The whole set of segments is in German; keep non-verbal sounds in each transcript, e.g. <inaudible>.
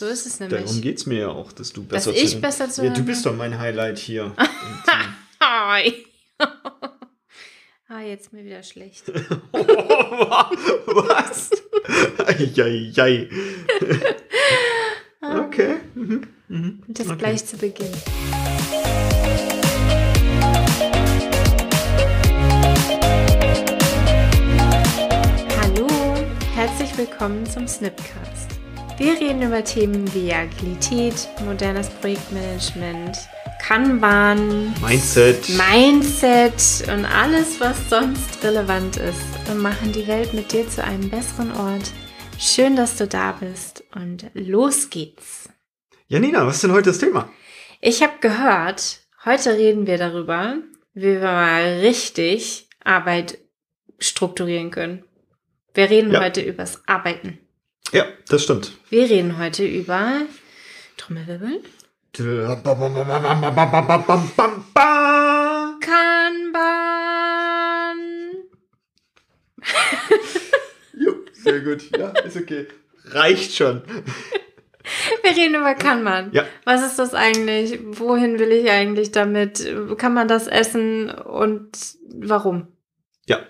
So ist es nämlich. Darum geht es mir ja auch, dass du Dass besser ich zu- besser zu Ja, du hören bist doch mein Highlight hier. <laughs> Hi. ah, jetzt mir wieder schlecht. <laughs> Was? Eieiei. <laughs> Okay. Mhm. Mhm. Das okay. gleich zu Beginn. Hallo, herzlich willkommen zum Snipcast. Wir reden über Themen wie Agilität, modernes Projektmanagement, Kanban, Mindset. Mindset und alles, was sonst relevant ist und machen die Welt mit dir zu einem besseren Ort. Schön, dass du da bist und los geht's. Janina, was ist denn heute das Thema? Ich habe gehört, heute reden wir darüber, wie wir mal richtig Arbeit strukturieren können. Wir reden Ja. heute übers Arbeiten. Ja, das stimmt. Wir reden heute über Trommelwirbel, Kanban. <laughs> Jo, sehr gut. Ja, ist okay. Reicht schon. Wir reden über Kanban. Ja. Was ist das eigentlich? Wohin will ich eigentlich damit? Kann man das essen und warum? Ja.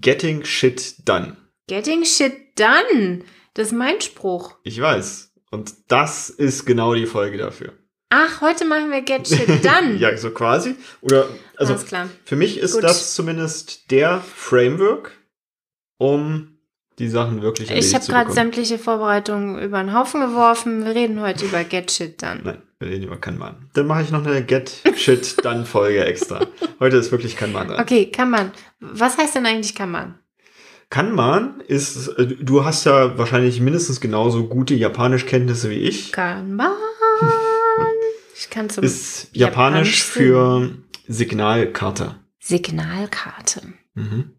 Getting shit done. Getting shit done. Das ist mein Spruch. Ich weiß. Und das ist genau die Folge dafür. Ach, heute machen wir Get Shit Done. <laughs> ja, so quasi. Oder, also Alles klar. für mich ist Gut. das zumindest der Framework, um die Sachen wirklich Ich habe gerade sämtliche Vorbereitungen über den Haufen geworfen. Wir reden heute über Get Shit Done. Nein, wir reden über Kanban. Dann mache ich noch eine Get Shit Done Folge extra. <laughs> Heute ist wirklich Kanban dran. Okay, Kanban. Was heißt denn eigentlich Kanban? Kanban ist, äh, du hast ja wahrscheinlich mindestens genauso gute Japanischkenntnisse wie ich. Kanban. <laughs> Ich kann zum Ist Japanisch Japanisch für Signalkarte. Signalkarte. Mhm.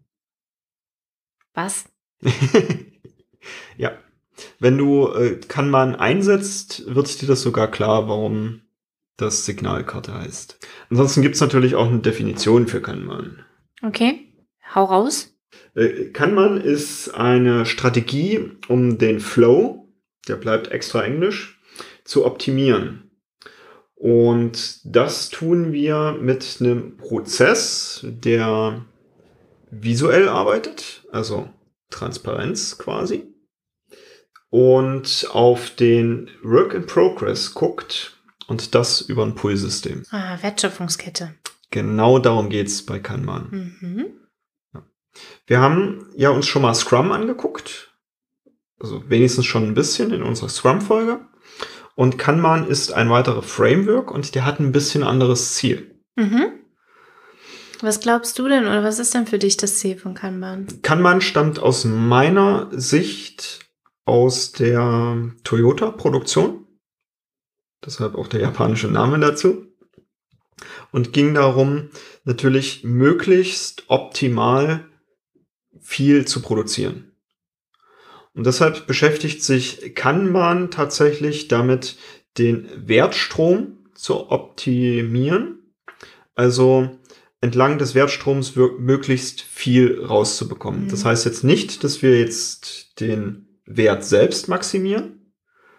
Was? <laughs> ja. Wenn du äh, Kanban einsetzt, wird dir das sogar klar, warum das Signalkarte heißt. Ansonsten gibt es natürlich auch eine Definition für Kanban. Okay. Hau raus. Äh, Kanban ist eine Strategie, um den Flow, der bleibt extra englisch, zu optimieren. Und das tun wir mit einem Prozess, der visuell arbeitet, also Transparenz quasi, und auf den Work in Progress guckt und das über ein Pull-System. Ah, Wertschöpfungskette. Genau darum geht's bei Kanban. Mhm. Wir haben ja uns schon mal Scrum angeguckt. Also wenigstens schon ein bisschen in unserer Scrum-Folge. Und Kanban ist ein weiterer Framework und der hat ein bisschen anderes Ziel. Mhm. Was glaubst du denn oder was ist denn für dich das Ziel von Kanban? Kanban stammt aus meiner Sicht aus der Toyota-Produktion. Deshalb auch der japanische Name dazu. Und ging darum, natürlich möglichst optimal viel zu produzieren. Und deshalb beschäftigt sich Kanban tatsächlich damit, den Wertstrom zu optimieren. Also entlang des Wertstroms möglichst viel rauszubekommen. Mhm. Das heißt jetzt nicht, dass wir jetzt den Wert selbst maximieren,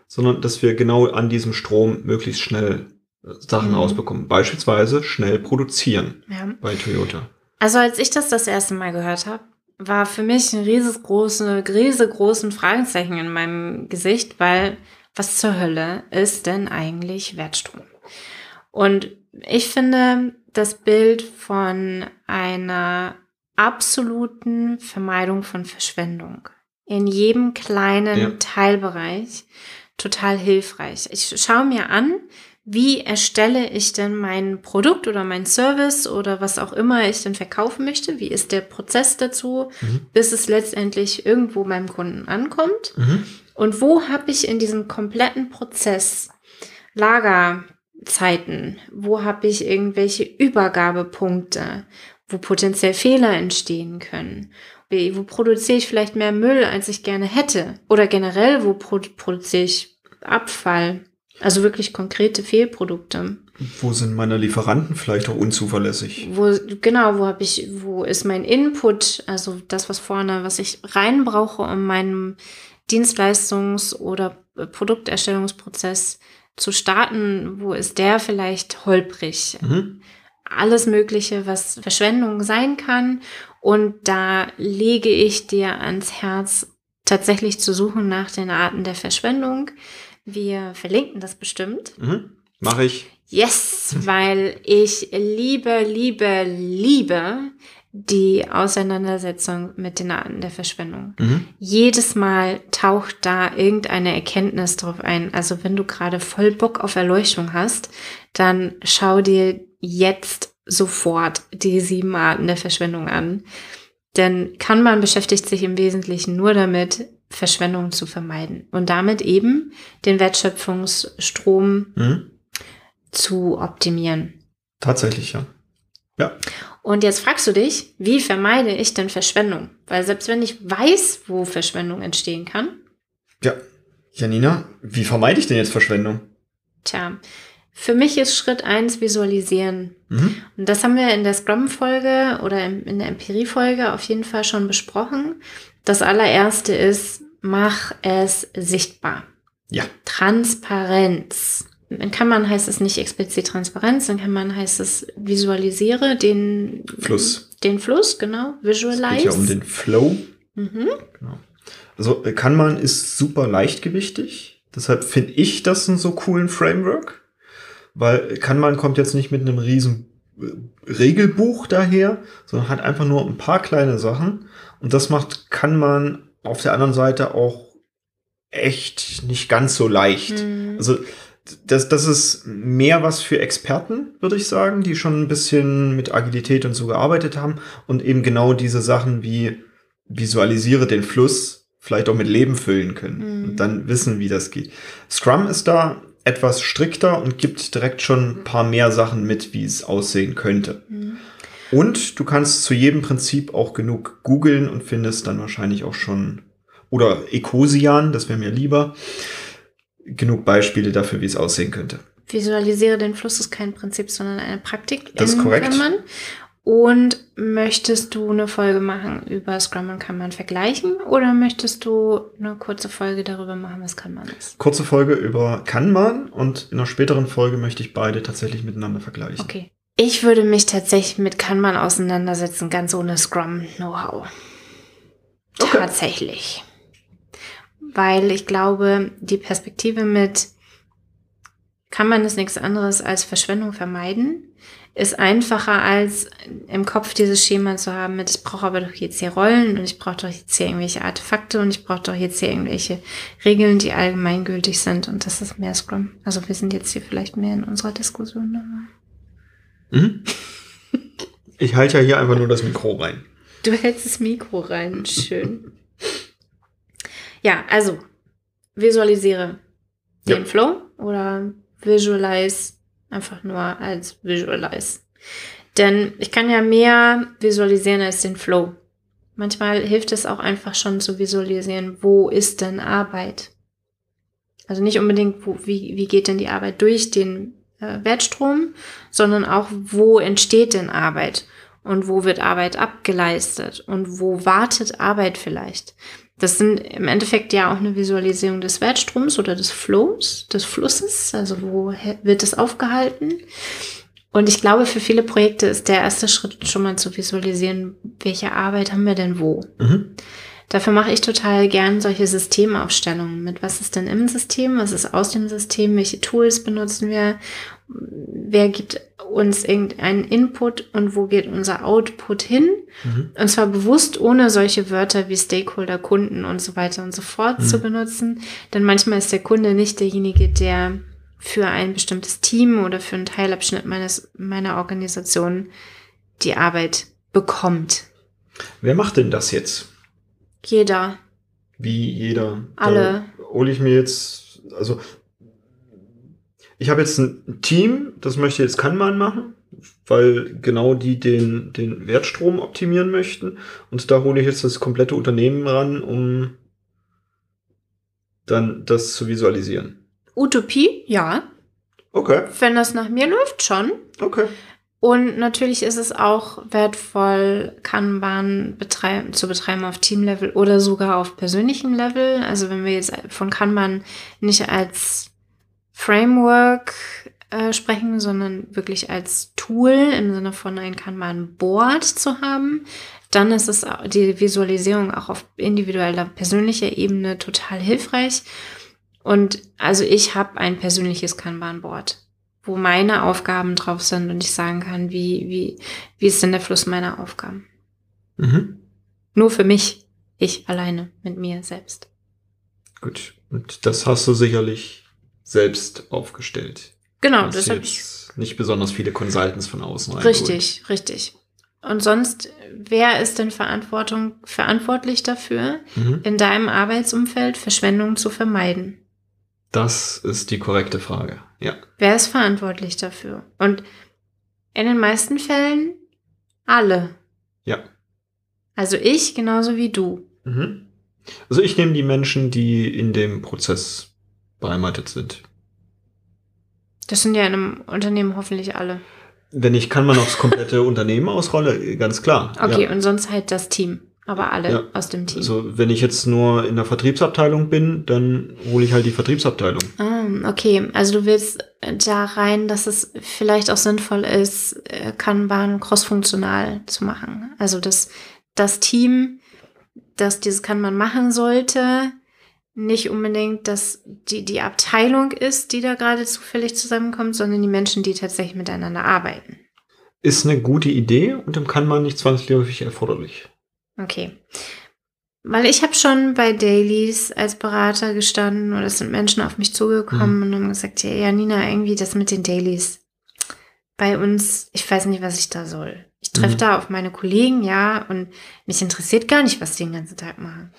sondern dass wir genau an diesem Strom möglichst schnell äh, Sachen Mhm. rausbekommen. Beispielsweise schnell produzieren Ja. bei Toyota. Also als ich das das erste Mal gehört habe, war für mich ein riesengroße, riesengroßen Fragezeichen in meinem Gesicht, weil was zur Hölle ist denn eigentlich Wertstrom? Und ich finde das Bild von einer absoluten Vermeidung von Verschwendung in jedem kleinen Ja. Teilbereich total hilfreich. Ich schaue mir an, wie erstelle ich denn mein Produkt oder mein Service oder was auch immer ich denn verkaufen möchte? Wie ist der Prozess dazu, Mhm. bis es letztendlich irgendwo beim Kunden ankommt? Mhm. Und wo habe ich in diesem kompletten Prozess Lagerzeiten? Wo habe ich irgendwelche Übergabepunkte, wo potenziell Fehler entstehen können? Wo produziere ich vielleicht mehr Müll, als ich gerne hätte? Oder generell, wo pro produziere ich Abfall? Also wirklich konkrete Fehlprodukte. Wo sind meine Lieferanten vielleicht auch unzuverlässig? Wo, genau, wo habe ich, wo ist mein Input, also das, was vorne, was ich rein brauche, um meinen Dienstleistungs- oder Produkterstellungsprozess zu starten, wo ist der vielleicht holprig? Mhm. Alles Mögliche, was Verschwendung sein kann. Und da lege ich dir ans Herz, tatsächlich zu suchen nach den Arten der Verschwendung. Wir verlinken das bestimmt. Mhm. Mache ich. Yes, weil ich liebe, liebe, liebe die Auseinandersetzung mit den Arten der Verschwendung. Mhm. Jedes Mal taucht da irgendeine Erkenntnis drauf ein. Also wenn du gerade voll Bock auf Erleuchtung hast, dann schau dir jetzt sofort die sieben Arten der Verschwendung an. Denn Kanban beschäftigt sich im Wesentlichen nur damit, Verschwendung zu vermeiden und damit eben den Wertschöpfungsstrom Mhm. zu optimieren. Tatsächlich, ja. Ja. Und jetzt fragst du dich, wie vermeide ich denn Verschwendung? Weil selbst wenn ich weiß, wo Verschwendung entstehen kann, Ja. Janina, wie vermeide ich denn jetzt Verschwendung? tja, für mich ist Schritt eins Visualisieren. Mhm. Und das haben wir in der Scrum-Folge oder in der Empirie-Folge auf jeden Fall schon besprochen. Das allererste ist, mach es sichtbar. Ja. Transparenz. In Kammern heißt es nicht explizit Transparenz, in Kammern heißt es visualisiere den Fluss. Den Fluss, genau. Es Visualize. geht ja um den Flow. mhm. Genau. Also äh, Kanban ist super leichtgewichtig. Deshalb finde ich das einen so coolen Framework. Weil Kanban kommt jetzt nicht mit einem riesen äh, Regelbuch daher, sondern hat einfach nur ein paar kleine Sachen. Und das macht Kanban auf der anderen Seite auch echt nicht ganz so leicht. Mhm. Also das, das ist mehr was für Experten, würde ich sagen, die schon ein bisschen mit Agilität und so gearbeitet haben und eben genau diese Sachen wie visualisiere den Fluss vielleicht auch mit Leben füllen können Mhm. und dann wissen, wie das geht. Scrum ist da etwas strikter und gibt direkt schon ein paar mehr Sachen mit, wie es aussehen könnte. Mhm. Und du kannst zu jedem Prinzip auch genug googeln und findest dann wahrscheinlich auch schon, oder Ecosian, das wäre mir lieber, genug Beispiele dafür, wie es aussehen könnte. Visualisiere den Fluss ist kein Prinzip, sondern eine Praktik. Das ist korrekt. Kanban. Und möchtest du eine Folge machen über Scrum und Kanban vergleichen oder möchtest du eine kurze Folge darüber machen, was Kanban ist? Kurze Folge über Kanban und in einer späteren Folge möchte ich beide tatsächlich miteinander vergleichen. Okay. Ich würde mich tatsächlich mit Kanban auseinandersetzen, ganz ohne Scrum-Know-how. Okay. Tatsächlich. Weil ich glaube, die Perspektive mit Kanban ist nichts anderes als Verschwendung vermeiden, ist einfacher als im Kopf dieses Schema zu haben mit, ich brauche aber doch jetzt hier Rollen und ich brauche doch jetzt hier irgendwelche Artefakte und ich brauche doch jetzt hier irgendwelche Regeln, die allgemeingültig sind und das ist mehr Scrum. Also wir sind jetzt hier vielleicht mehr in unserer Diskussion. dabei. Mhm. <laughs> Ich halte ja hier einfach nur das Mikro rein. Du hältst das Mikro rein. Schön. Ja, also visualisiere den Ja. Flow oder visualize einfach nur als visualize. Denn ich kann ja mehr visualisieren als den Flow. Manchmal hilft es auch einfach schon zu visualisieren, wo ist denn Arbeit? Also nicht unbedingt, wo, wie, wie geht denn die Arbeit durch den äh, Wertstrom, sondern auch, wo entsteht denn Arbeit? und wo wird Arbeit abgeleistet und wo wartet Arbeit vielleicht. Das sind im Endeffekt ja auch eine Visualisierung des Wertstroms oder des Flows, des Flusses, also wo wird es aufgehalten. Und ich glaube, für viele Projekte ist der erste Schritt schon mal zu visualisieren, welche Arbeit haben wir denn wo. Mhm. Dafür mache ich total gern solche Systemaufstellungen mit, was ist denn im System, was ist aus dem System, welche Tools benutzen wir, wer gibt uns irgendeinen Input und wo geht unser Output hin. Mhm. Und zwar bewusst ohne solche Wörter wie Stakeholder, Kunden und so weiter und so fort Mhm. zu benutzen. Denn manchmal ist der Kunde nicht derjenige, der für ein bestimmtes Team oder für einen Teilabschnitt meines, meiner Organisation die Arbeit bekommt. Wer macht denn das jetzt? Jeder. Wie jeder. Alle. Da hole ich mir jetzt, also ich habe jetzt ein Team, das möchte jetzt Kanban machen, weil genau die den, den Wertstrom optimieren möchten. Und da hole ich jetzt das komplette Unternehmen ran, um dann das zu visualisieren. Utopie, ja. Okay, Wenn das nach mir läuft, schon. okay. Und natürlich ist es auch wertvoll, Kanban betreib zu betreiben auf Teamlevel oder sogar auf persönlichem Level. Also wenn wir jetzt von Kanban nicht als Framework äh, sprechen, sondern wirklich als Tool im Sinne von ein Kanban-Board zu haben, dann ist es die Visualisierung auch auf individueller, persönlicher Ebene total hilfreich. Und also ich habe ein persönliches Kanban-Board, wo meine Aufgaben drauf sind und ich sagen kann, wie, wie, wie ist denn der Fluss meiner Aufgaben. Mhm. Nur für mich, ich alleine, mit mir selbst. Gut, und das hast du sicherlich selbst aufgestellt. Genau, das habe ich. Nicht besonders viele Consultants von außen rein. Richtig, richtig. Und sonst, wer ist denn Verantwortung, verantwortlich dafür, mhm. in deinem Arbeitsumfeld Verschwendung zu vermeiden? Das ist die korrekte Frage, ja. Wer ist verantwortlich dafür? Und in den meisten Fällen alle. Ja. Also ich genauso wie du. Mhm. Also ich nehme die Menschen, die in dem Prozess beheimatet sind. Das sind ja in einem Unternehmen hoffentlich alle. Wenn ich kann man aufs komplette <laughs> Unternehmen ausrolle, ganz klar. Okay, ja. und sonst halt das Team aber alle ja. aus dem Team. Also wenn ich jetzt nur in der Vertriebsabteilung bin, dann hole ich halt die Vertriebsabteilung. Ah, okay, also du willst da rein, dass es vielleicht auch sinnvoll ist, äh, Kanban crossfunktional zu machen. Also dass das Team, das dieses Kanban machen sollte, nicht unbedingt, dass die, die Abteilung ist, die da gerade zufällig zusammenkommt, sondern die Menschen, die tatsächlich miteinander arbeiten. Ist eine gute Idee und dann kann man nicht zwangsläufig erforderlich. Okay. Weil ich habe schon bei Dailies als Berater gestanden oder es sind Menschen auf mich zugekommen mhm. und haben gesagt, ja, ja, Nina, irgendwie das mit den Dailies. Bei uns, ich weiß nicht, was ich da soll. Ich treffe mhm. da auf meine Kollegen, ja, und mich interessiert gar nicht, was die den ganzen Tag machen.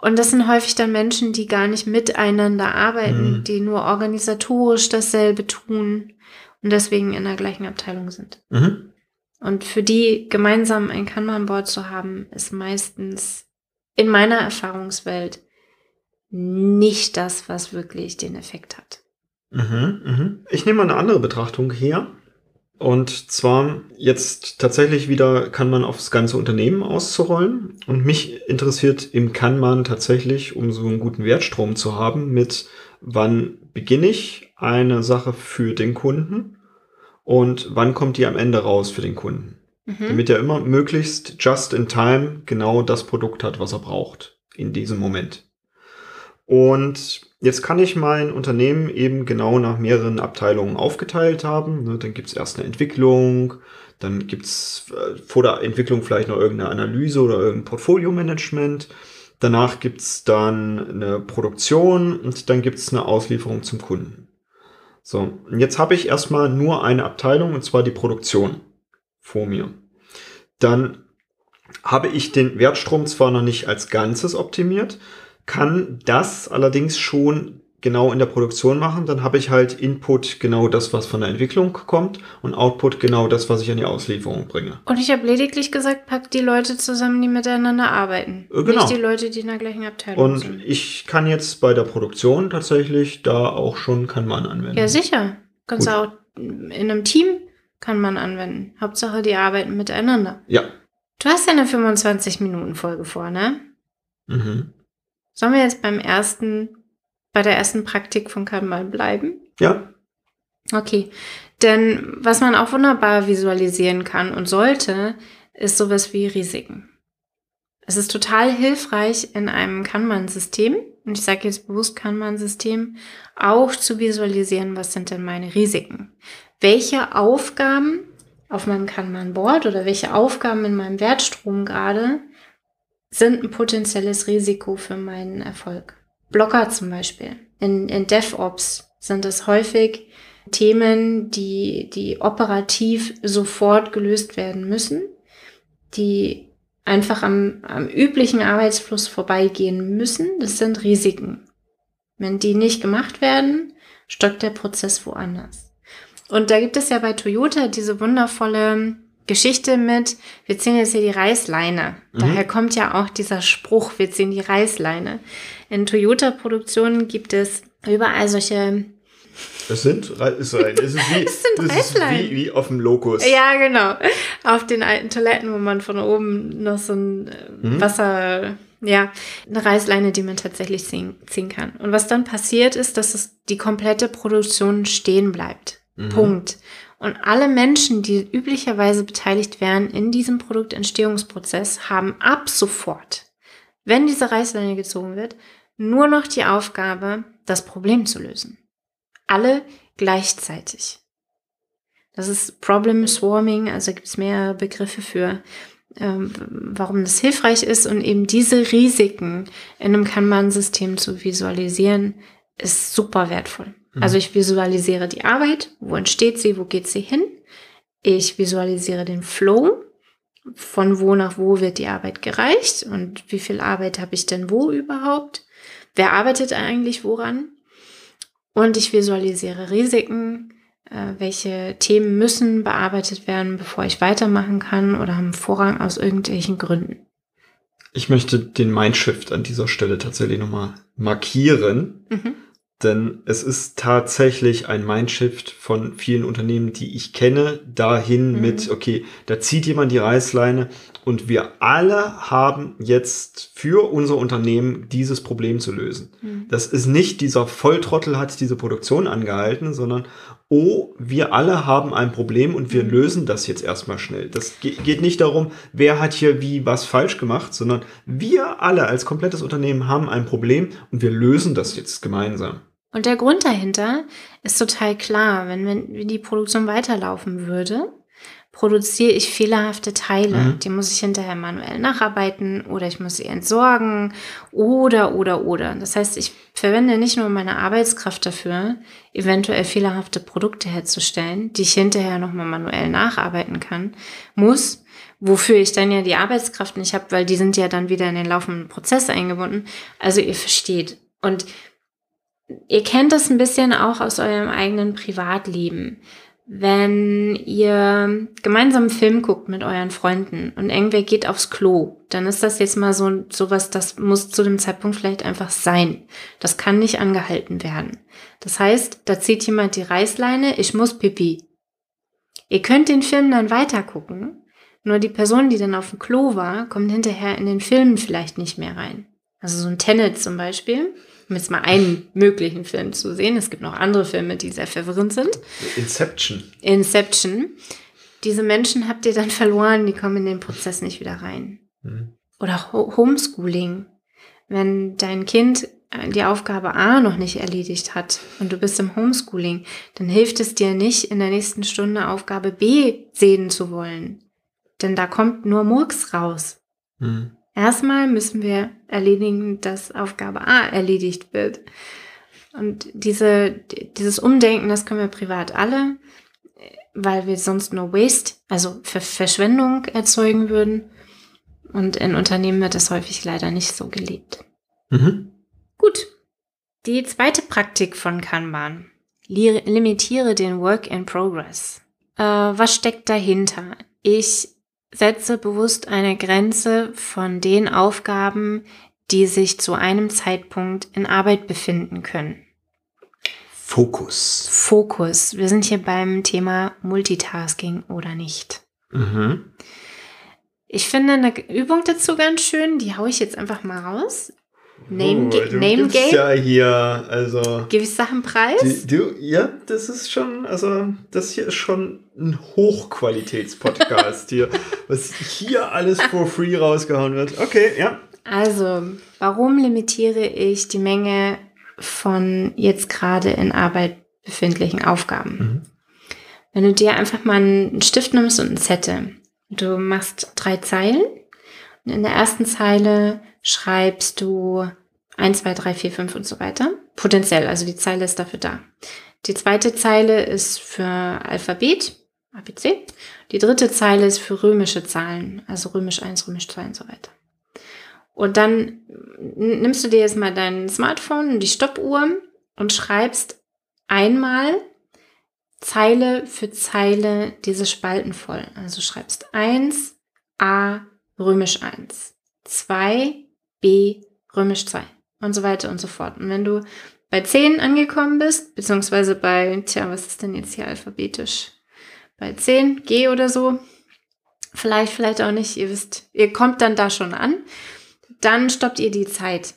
Und das sind häufig dann Menschen, die gar nicht miteinander arbeiten, mhm. die nur organisatorisch dasselbe tun und deswegen in der gleichen Abteilung sind. Mhm. Und für die gemeinsam ein Kanban-Board zu haben, ist meistens in meiner Erfahrungswelt nicht das, was wirklich den Effekt hat. Mhm, mhm. Ich nehme mal eine andere Betrachtung hier. Und zwar jetzt tatsächlich wieder kann man aufs ganze Unternehmen auszurollen. Und mich interessiert im Kanban tatsächlich, um so einen guten Wertstrom zu haben, mit wann beginne ich eine Sache für den Kunden und wann kommt die am Ende raus für den Kunden. Mhm. Damit er immer möglichst just in time genau das Produkt hat, was er braucht in diesem Moment. Und jetzt kann ich mein Unternehmen eben genau nach mehreren Abteilungen aufgeteilt haben. Ne, dann gibt es erst eine Entwicklung, dann gibt es äh, vor der Entwicklung vielleicht noch irgendeine Analyse oder irgendein Portfolio-Management. Danach gibt es dann eine Produktion und dann gibt es eine Auslieferung zum Kunden. So, und jetzt habe ich erstmal nur eine Abteilung, und zwar die Produktion vor mir. Dann habe ich den Wertstrom zwar noch nicht als Ganzes optimiert, kann das allerdings schon genau in der Produktion machen, dann habe ich halt Input genau das, was von der Entwicklung kommt und Output genau das, was ich an die Auslieferung bringe. Und ich habe lediglich gesagt, pack die Leute zusammen, die miteinander arbeiten. Äh, genau. Nicht die Leute, die in der gleichen Abteilung und sind. Und ich kann jetzt bei der Produktion tatsächlich da auch schon kann man anwenden. Ja, sicher. Kannst du auch in einem Team kann man anwenden. Hauptsache, die arbeiten miteinander. Ja. Du hast ja eine 25-Minuten-Folge vor, ne? Mhm. Sollen wir jetzt beim ersten bei der ersten Praktik von Kanban bleiben? Ja. Okay. Denn was man auch wunderbar visualisieren kann und sollte, ist sowas wie Risiken. Es ist total hilfreich in einem Kanban-System, und ich sage jetzt bewusst Kanban-System, auch zu visualisieren, was sind denn meine Risiken? Welche Aufgaben auf meinem Kanban-Board oder welche Aufgaben in meinem Wertstrom gerade sind ein potenzielles Risiko für meinen Erfolg? Blocker zum Beispiel. In, in DevOps sind es häufig Themen, die, die operativ sofort gelöst werden müssen, die einfach am, am üblichen Arbeitsfluss vorbeigehen müssen. Das sind Risiken. Wenn die nicht gemacht werden, stockt der Prozess woanders. Und da gibt es ja bei Toyota diese wundervolle Geschichte mit, wir ziehen jetzt hier die Reißleine. Mhm. Daher kommt ja auch dieser Spruch, wir ziehen die Reißleine. In Toyota-Produktionen gibt es überall solche Das sind Reißleinen. Es ist wie, <laughs> Das sind ist Reißleinen. wie, wie auf dem Lokus. Ja, genau. Auf den alten Toiletten, wo man von oben noch so ein äh, Mhm. Wasser, ja, eine Reißleine, die man tatsächlich ziehen, ziehen kann. Und was dann passiert ist, dass es die komplette Produktion stehen bleibt. Mhm. Punkt. Und alle Menschen, die üblicherweise beteiligt wären in diesem Produktentstehungsprozess, haben ab sofort, wenn diese Reißleine gezogen wird, nur noch die Aufgabe, das Problem zu lösen. Alle gleichzeitig. Das ist Problem Swarming, also gibt es mehrere Begriffe für, ähm, warum das hilfreich ist und eben diese Risiken in einem Kanban-System zu visualisieren, ist super wertvoll. Mhm. Also ich visualisiere die Arbeit, wo entsteht sie, wo geht sie hin. Ich visualisiere den Flow, von wo nach wo wird die Arbeit gereicht und wie viel Arbeit habe ich denn wo überhaupt. Wer arbeitet eigentlich woran? Und ich visualisiere Risiken, äh, welche Themen müssen bearbeitet werden, bevor ich weitermachen kann oder haben Vorrang aus irgendwelchen Gründen. Ich möchte den Mindshift an dieser Stelle tatsächlich nochmal markieren, Mhm. Denn es ist tatsächlich ein Mindshift von vielen Unternehmen, die ich kenne, dahin Mhm. mit, okay, da zieht jemand die Reißleine und wir alle haben jetzt für unser Unternehmen dieses Problem zu lösen. Mhm. Das ist nicht dieser Volltrottel hat diese Produktion angehalten, sondern oh, wir alle haben ein Problem und wir Mhm. lösen das jetzt erstmal schnell. Das ge geht nicht darum, wer hat hier wie was falsch gemacht, sondern wir alle als komplettes Unternehmen haben ein Problem und wir lösen das jetzt gemeinsam. Und der Grund dahinter ist total klar. Wenn, wenn wenn die Produktion weiterlaufen würde, produziere ich fehlerhafte Teile. Mhm. Die muss ich hinterher manuell nacharbeiten oder ich muss sie entsorgen oder, oder, oder. Das heißt, ich verwende nicht nur meine Arbeitskraft dafür, eventuell fehlerhafte Produkte herzustellen, die ich hinterher nochmal manuell nacharbeiten kann, muss, wofür ich dann ja die Arbeitskraft nicht habe, weil die sind ja dann wieder in den laufenden Prozess eingebunden. Also ihr versteht. Und ihr kennt das ein bisschen auch aus eurem eigenen Privatleben. Wenn ihr gemeinsam einen Film guckt mit euren Freunden und irgendwer geht aufs Klo, dann ist das jetzt mal so sowas, das muss zu dem Zeitpunkt vielleicht einfach sein. Das kann nicht angehalten werden. Das heißt, da zieht jemand die Reißleine, ich muss pipi. Ihr könnt den Film dann weiter gucken, nur die Person, die dann auf dem Klo war, kommt hinterher in den Film vielleicht nicht mehr rein. Also so ein Tenet zum Beispiel, um jetzt mal einen möglichen Film zu sehen. Es gibt noch andere Filme, die sehr verwirrend sind. Inception. Inception. Diese Menschen habt ihr dann <laughs> verloren, die kommen in den Prozess nicht wieder rein. Mhm. Oder Ho Homeschooling. Wenn dein Kind äh, die Aufgabe A noch nicht erledigt hat und du bist im Homeschooling, dann hilft es dir nicht, in der nächsten Stunde Aufgabe B sehen zu wollen. Denn da kommt nur Murks raus. Mhm. Erstmal müssen wir erledigen, dass Aufgabe A erledigt wird. Und diese, dieses Umdenken, das können wir privat alle, weil wir sonst nur Waste, also Ver Verschwendung erzeugen würden. Und in Unternehmen wird das häufig leider nicht so gelebt. Mhm. Gut. Die zweite Praktik von Kanban. Li limitiere den Work in Progress. Äh, was steckt dahinter? Ich setze bewusst eine Grenze von den Aufgaben, die sich zu einem Zeitpunkt in Arbeit befinden können. Fokus. Fokus. Wir sind hier beim Thema Multitasking oder nicht. Mhm. Ich finde eine Übung dazu ganz schön, die haue ich jetzt einfach mal raus. Name, Oh, du Name Game. Ja, hier, also. Gebe ich Sachen preis? Du, ja, das ist schon, also das hier ist schon ein Hochqualitätspodcast hier, <laughs> was hier alles for free rausgehauen wird. Okay, ja. Also, warum limitiere ich die Menge von jetzt gerade in Arbeit befindlichen Aufgaben? Mhm. Wenn du dir einfach mal einen Stift nimmst und einen Zettel, du machst drei Zeilen in der ersten Zeile schreibst du 1, 2, 3, 4, 5 und so weiter. Potenziell, also die Zeile ist dafür da. Die zweite Zeile ist für Alphabet, ABC. Die dritte Zeile ist für römische Zahlen, also römisch 1, römisch 2 und so weiter. Und dann nimmst du dir jetzt mal dein Smartphone und die Stoppuhr und schreibst einmal Zeile für Zeile diese Spalten voll. Also schreibst 1 A römisch 1, 2 B römisch 2 und so weiter und so fort. Und wenn du bei 10 angekommen bist, beziehungsweise bei, tja, was ist denn jetzt hier alphabetisch? Bei 10, G oder so, vielleicht, vielleicht auch nicht, ihr wisst, ihr kommt dann da schon an, dann stoppt ihr die Zeit.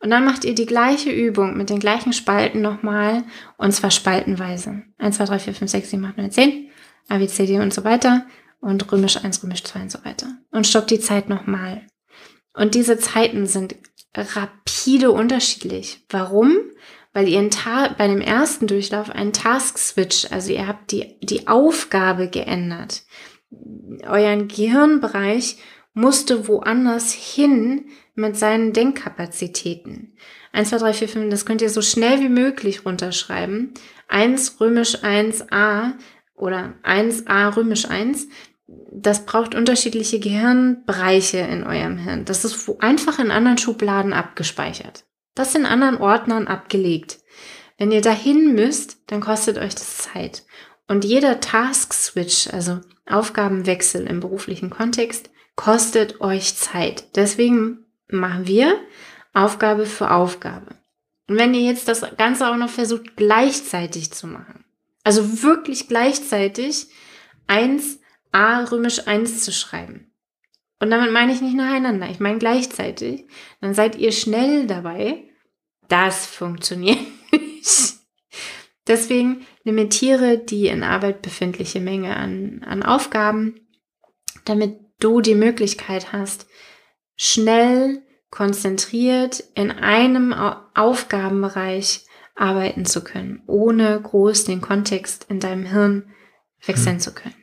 Und dann macht ihr die gleiche Übung mit den gleichen Spalten nochmal, und zwar spaltenweise. 1, 2, 3, 4, 5, 6, 7, 8, 9, 10, A, B, C, D und so weiter und römisch 1, römisch 2 und so weiter. Und stoppt die Zeit nochmal. Und diese Zeiten sind rapide unterschiedlich. Warum? Weil ihr bei dem ersten Durchlauf einen Task-Switch, also ihr habt die, die Aufgabe geändert. Euer Gehirnbereich musste woanders hin mit seinen Denkkapazitäten. 1, 2, 3, 4, 5, das könnt ihr so schnell wie möglich runterschreiben. 1 römisch 1a oder 1a römisch 1 das braucht unterschiedliche Gehirnbereiche in eurem Hirn. Das ist einfach in anderen Schubladen abgespeichert. Das in anderen Ordnern abgelegt. Wenn ihr dahin müsst, dann kostet euch das Zeit. Und jeder Task-Switch, also Aufgabenwechsel im beruflichen Kontext, kostet euch Zeit. Deswegen machen wir Aufgabe für Aufgabe. Und wenn ihr jetzt das Ganze auch noch versucht gleichzeitig zu machen, also wirklich gleichzeitig eins A römisch 1 zu schreiben. Und damit meine ich nicht nacheinander, ich meine gleichzeitig. Dann seid ihr schnell dabei. Das funktioniert <laughs> nicht. Deswegen limitiere die in Arbeit befindliche Menge an, an Aufgaben, damit du die Möglichkeit hast, schnell, konzentriert in einem Aufgabenbereich arbeiten zu können, ohne groß den Kontext in deinem Hirn wechseln hm. zu können.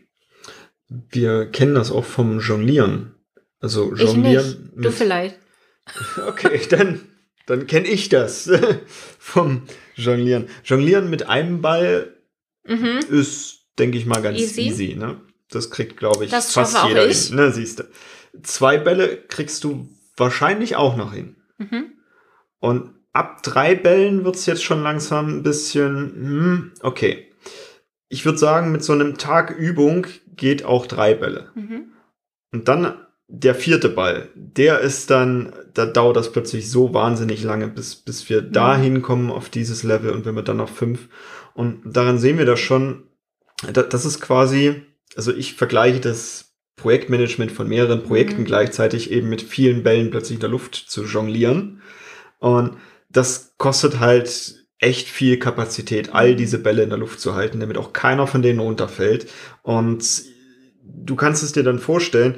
Wir kennen das auch vom Jonglieren. Also Jonglieren. Du vielleicht. <laughs> Okay, dann, dann kenne ich das <laughs> vom Jonglieren. Jonglieren mit einem Ball mhm. ist, denke ich mal, ganz easy. easy ne? Das kriegt, glaube ich, das fast jeder ich. hin. Ne, siehst du. Zwei Bälle kriegst du wahrscheinlich auch noch hin. Mhm. Und ab drei Bällen wird es jetzt schon langsam ein bisschen, hm, okay. Ich würde sagen, mit so einem Tag Übung geht auch drei Bälle. Mhm. Und dann der vierte Ball, der ist dann, da dauert das plötzlich so wahnsinnig lange, bis, bis wir mhm. dahin kommen auf dieses Level und wenn wir dann noch fünf. Und daran sehen wir das schon, das ist quasi, also ich vergleiche das Projektmanagement von mehreren Projekten mhm. gleichzeitig eben mit vielen Bällen plötzlich in der Luft zu jonglieren. Und das kostet halt echt viel Kapazität, all diese Bälle in der Luft zu halten, damit auch keiner von denen runterfällt. Und du kannst es dir dann vorstellen,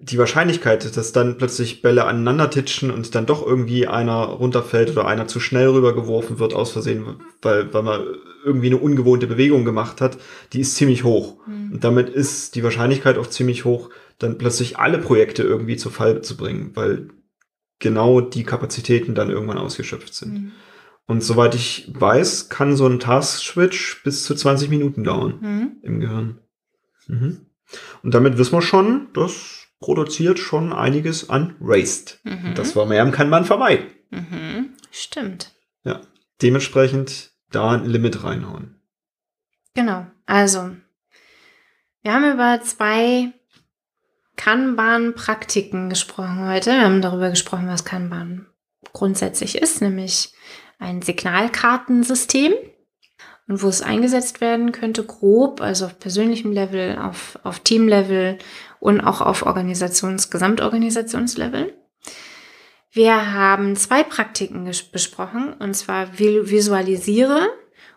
die Wahrscheinlichkeit, dass dann plötzlich Bälle aneinander titschen und dann doch irgendwie einer runterfällt oder einer zu schnell rübergeworfen wird aus Versehen, weil, weil man irgendwie eine ungewohnte Bewegung gemacht hat, die ist ziemlich hoch. Mhm. Und damit ist die Wahrscheinlichkeit auch ziemlich hoch, dann plötzlich alle Projekte irgendwie zu Fall zu bringen, weil genau die Kapazitäten dann irgendwann ausgeschöpft sind. Mhm. Und soweit ich weiß, kann so ein Task-Switch bis zu 20 Minuten dauern mhm. im Gehirn. Mhm. Und damit wissen wir schon, das produziert schon einiges an Waste. Mhm. Das Vermehren kann man vermeiden. Mhm. Stimmt. Ja, dementsprechend da ein Limit reinhauen. Genau, also wir haben über zwei Kanban-Praktiken gesprochen heute. Wir haben darüber gesprochen, was Kanban grundsätzlich ist, nämlich ein Signalkartensystem und wo es eingesetzt werden könnte, grob, also auf persönlichem Level, auf, auf Teamlevel und auch auf Organisations-, Gesamtorganisationslevel. Wir haben zwei Praktiken besprochen, und zwar visualisiere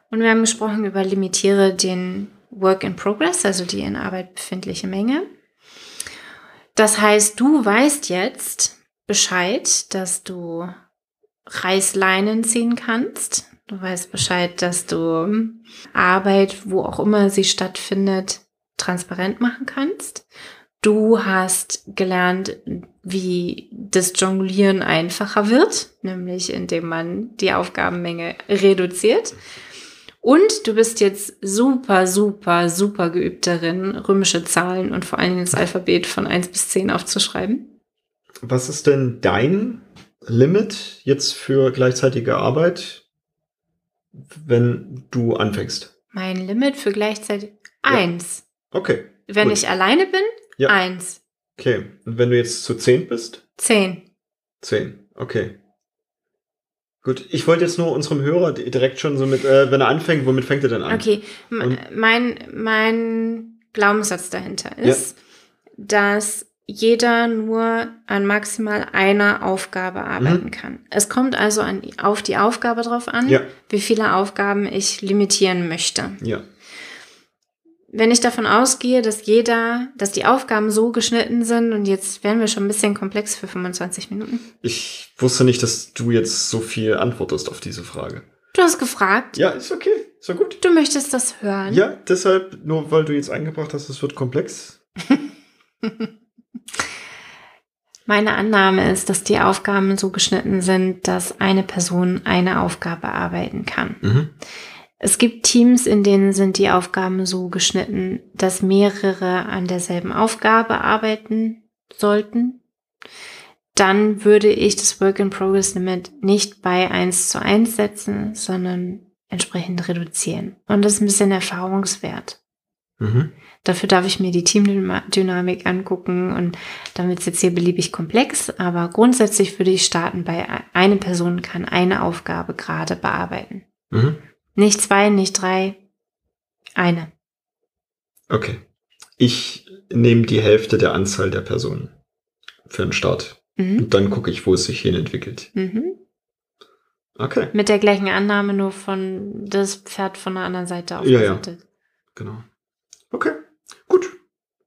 und wir haben gesprochen über limitiere den Work in Progress, also die in Arbeit befindliche Menge. Das heißt, du weißt jetzt Bescheid, dass du Reißleinen ziehen kannst. Du weißt Bescheid, dass du Arbeit, wo auch immer sie stattfindet, transparent machen kannst. Du hast gelernt, wie das Jonglieren einfacher wird, nämlich indem man die Aufgabenmenge reduziert. Und du bist jetzt super, super, super geübt darin, römische Zahlen und vor allem das Alphabet von 1 bis 10 aufzuschreiben. Was ist denn dein Limit jetzt für gleichzeitige Arbeit, wenn du anfängst? Mein Limit für gleichzeitig eins. Ja. Okay. Wenn gut. ich alleine bin, ja. eins. Okay. Und wenn du jetzt zu zehn bist? Zehn. Zehn. Okay. Gut, ich wollte jetzt nur unserem Hörer direkt schon so mit, äh, wenn er anfängt, womit fängt er denn an? Okay, M- mein, mein Glaubenssatz dahinter ist, dass jeder nur an maximal einer Aufgabe arbeiten kann. Es kommt also an, auf die Aufgabe drauf an, Ja. wie viele Aufgaben ich limitieren möchte. Ja. Wenn ich davon ausgehe, dass jeder, dass die Aufgaben so geschnitten sind und jetzt werden wir schon ein bisschen komplex für 25 Minuten. Ich wusste nicht, dass du jetzt so viel antwortest auf diese Frage. Du hast gefragt, Ja, ist okay. Ist ja gut. du möchtest das hören. Ja, deshalb, nur weil du jetzt eingebracht hast, es wird komplex. <laughs> Meine Annahme ist, dass die Aufgaben so geschnitten sind, dass eine Person eine Aufgabe arbeiten kann. Mhm. Es gibt Teams, in denen sind die Aufgaben so geschnitten, dass mehrere an derselben Aufgabe arbeiten sollten. Dann würde ich das Work in Progress Limit nicht bei 1 zu 1 setzen, sondern entsprechend reduzieren. Und das ist ein bisschen Erfahrungswert. Mhm. Dafür darf ich mir die Teamdynamik angucken und wird es jetzt hier beliebig komplex, aber grundsätzlich würde ich starten bei eine Person kann eine Aufgabe gerade bearbeiten. Mhm. Nicht zwei, nicht drei, eine. Okay. Ich nehme die Hälfte der Anzahl der Personen für den Start. Mhm. Und dann gucke ich, wo es sich hin entwickelt. Mhm. Okay, Mit der gleichen Annahme, nur von das Pferd von der anderen Seite Ja, ja. aufgesetzt. genau. Okay, gut.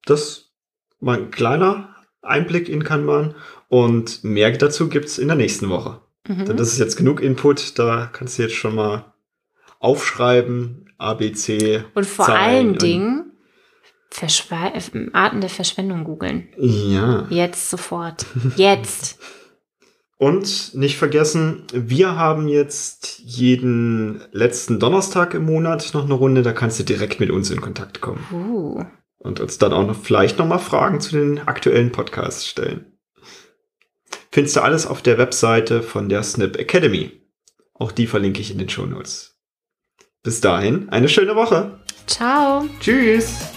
Das war ein kleiner Einblick in Kanban. Und mehr dazu gibt's in der nächsten Woche. Denn Mhm. das ist jetzt genug Input. Da kannst du jetzt schon mal aufschreiben. ABC. Und vor Zahlen allen Dingen Verschwe äh, Arten der Verschwendung googeln. Ja. Jetzt sofort. Jetzt. <laughs> Und nicht vergessen, wir haben jetzt jeden letzten Donnerstag im Monat noch eine Runde, da kannst du direkt mit uns in Kontakt kommen Uh. und uns dann auch noch vielleicht noch mal Fragen zu den aktuellen Podcasts stellen. Findest du alles auf der Webseite von der Snip Academy. Auch die verlinke ich in den Shownotes. Bis dahin, eine schöne Woche. Ciao. Tschüss.